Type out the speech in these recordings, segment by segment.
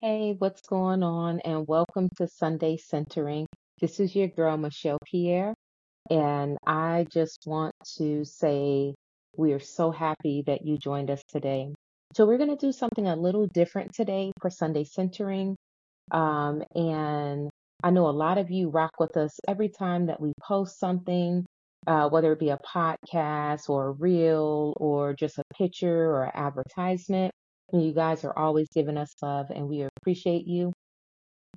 Hey, what's going on? And welcome to Sunday Centering. This is your girl, Michelle Pierre. And I just want to say we are so happy that you joined us today. So, we're going to do something a little different today for Sunday Centering. Um, and I know a lot of you rock with us every time that we post something, uh, whether it be a podcast or a reel or just a picture or advertisement. You guys are always giving us love, and we appreciate you.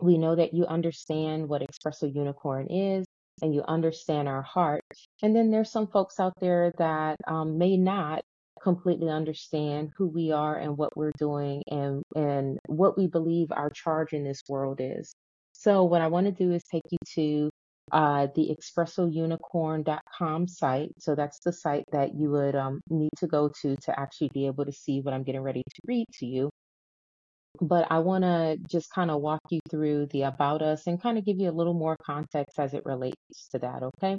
We know that you understand what Xpresso Unicorn is and you understand our heart. And then there's some folks out there that um, may not completely understand who we are and what we're doing and and what we believe our charge in this world is. So what I want to do is take you to uh, the xpressounicorn.com site. So that's the site that you would um, need to go to to actually be able to see what I'm getting ready to read to you. But I want to just kind of walk you through the about us and kind of give you a little more context as it relates to that, okay?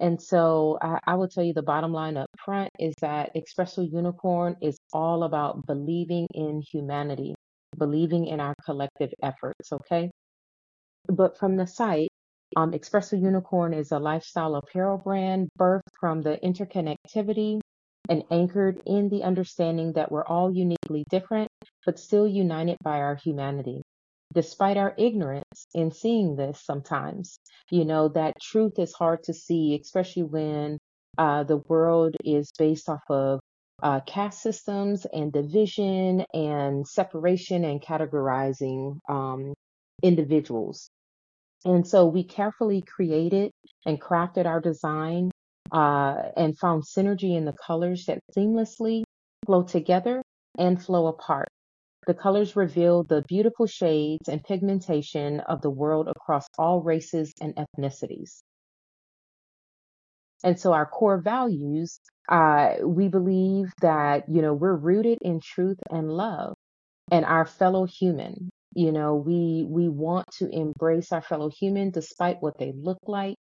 And so I, I will tell you the bottom line up front is that Xpresso Unicorn is all about believing in humanity, believing in our collective efforts, okay? But from the site, um, Xpresso Unicorn is a lifestyle apparel brand birthed from the interconnectivity and anchored in the understanding that we're all uniquely different, but still united by our humanity. Despite our ignorance in seeing this sometimes, you know, that truth is hard to see, especially when uh, the world is based off of uh, caste systems and division and separation and categorizing um, individuals. And so we carefully created and crafted our design uh, and found synergy in the colors that seamlessly flow together and flow apart. The colors reveal the beautiful shades and pigmentation of the world across all races and ethnicities. And so our core values, uh, we believe that, you know, we're rooted in truth and love and our fellow human. You know, we we want to embrace our fellow human despite what they look like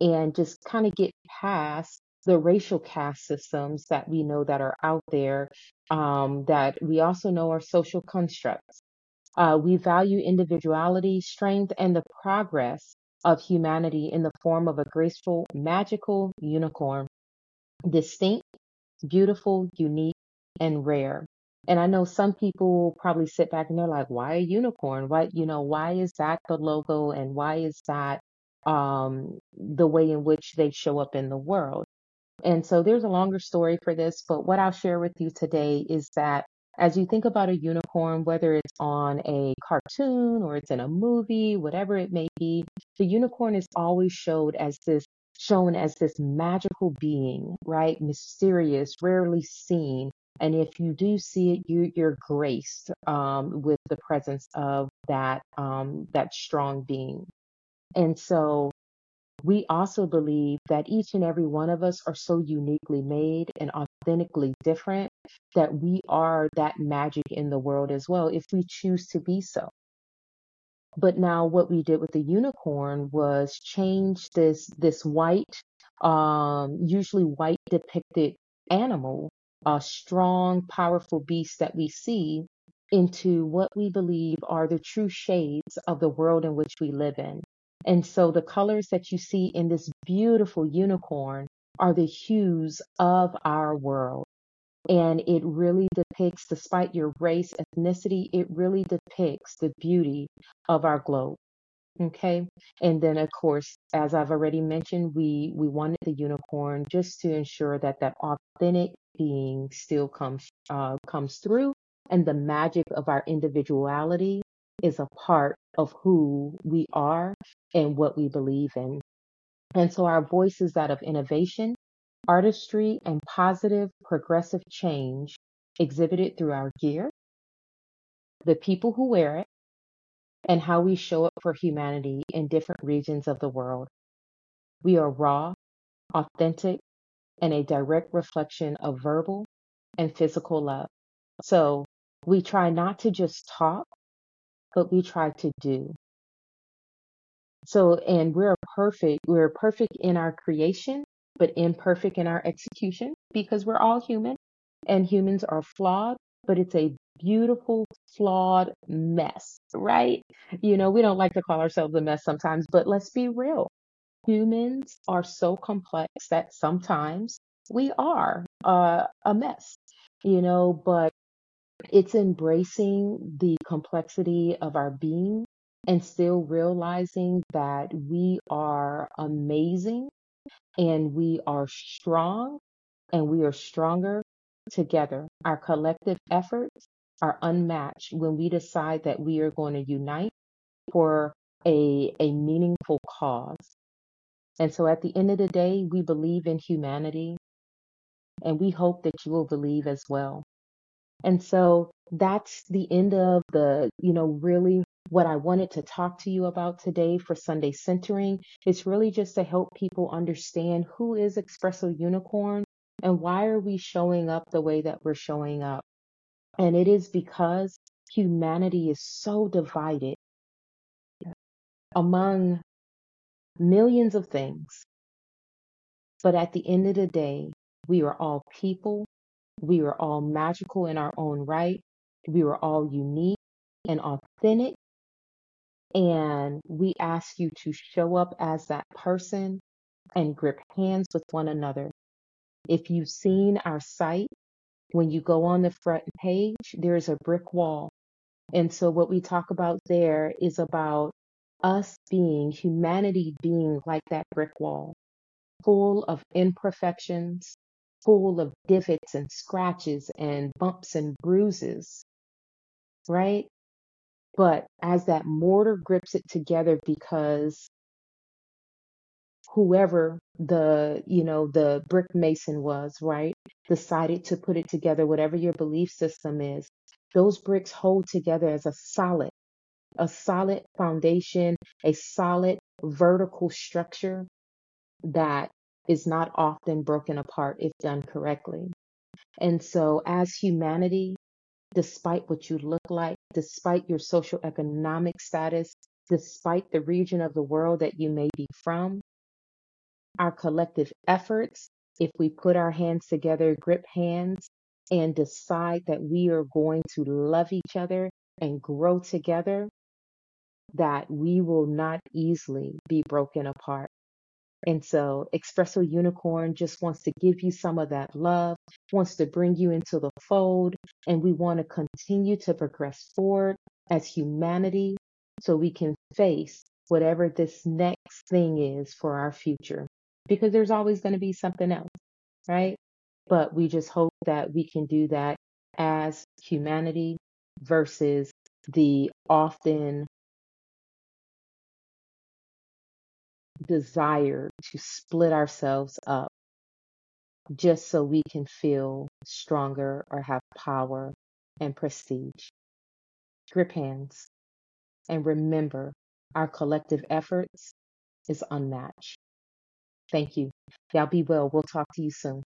and just kind of get past the racial caste systems that we know that are out there um, that we also know are social constructs. Uh, we value individuality, strength, and the progress of humanity in the form of a graceful, magical unicorn, distinct, beautiful, unique, and rare. And I know some people probably sit back and they're like, why a unicorn? Why, you know, why is that the logo and why is that um, the way in which they show up in the world? And so there's a longer story for this, but what I'll share with you today is that as you think about a unicorn, whether it's on a cartoon or it's in a movie, whatever it may be, the unicorn is always showed as this shown as this magical being, right? Mysterious, rarely seen. And if you do see it, you, you're graced um, with the presence of that um, that strong being. And so we also believe that each and every one of us are so uniquely made and authentically different that we are that magic in the world as well if we choose to be so. But now what we did with the unicorn was change this this white, um, usually white depicted animal, a strong, powerful beast that we see into what we believe are the true shades of the world in which we live in. And so the colors that you see in this beautiful unicorn are the hues of our world. And it really depicts, despite your race, ethnicity, it really depicts the beauty of our globe. Okay. And then, of course, as I've already mentioned, we, we wanted the unicorn just to ensure that that authentic being still comes, uh, comes through and the magic of our individuality is a part of who we are and what we believe in. And so our voice is that of innovation, artistry, and positive progressive change exhibited through our gear, the people who wear it, and how we show up for humanity in different regions of the world. We are raw, authentic, and a direct reflection of verbal and physical love. So we try not to just talk, but we try to do. So, and we're perfect. We're perfect in our creation, but imperfect in our execution because we're all human and humans are flawed but it's a beautiful, flawed mess, right? You know, we don't like to call ourselves a mess sometimes, but let's be real. Humans are so complex that sometimes we are uh, a mess, you know, but it's embracing the complexity of our being and still realizing that we are amazing and we are strong and we are stronger together. Our collective efforts are unmatched when we decide that we are going to unite for a, a meaningful cause. And so at the end of the day, we believe in humanity and we hope that you will believe as well. And so that's the end of the, you know, really what I wanted to talk to you about today for Sunday Centering. It's really just to help people understand who is Xpresso Unicorn and why are we showing up the way that we're showing up. And it is because humanity is so divided among millions of things. But at the end of the day, we are all people. We are all magical in our own right. We are all unique and authentic. And we ask you to show up as that person and grip hands with one another. If you've seen our site, when you go on the front page, there's a brick wall. And so what we talk about there is about us being, humanity being like that brick wall, full of imperfections, full of divots and scratches and bumps and bruises, right? But as that mortar grips it together because whoever the, you know, the brick mason was, right, decided to put it together, whatever your belief system is, those bricks hold together as a solid a solid foundation, a solid vertical structure that is not often broken apart if done correctly. And so, as humanity, despite what you look like, despite your social economic status, despite the region of the world that you may be from, our collective efforts, if we put our hands together, grip hands, and decide that we are going to love each other and grow together, that we will not easily be broken apart. And so Xpresso Unicorn just wants to give you some of that love, wants to bring you into the fold, and we want to continue to progress forward as humanity so we can face whatever this next thing is for our future. Because there's always going to be something else, right? But we just hope that we can do that as humanity versus the often desire to split ourselves up just so we can feel stronger or have power and prestige. Grip hands and remember our collective efforts is unmatched. Thank you. Y'all be well. We'll talk to you soon.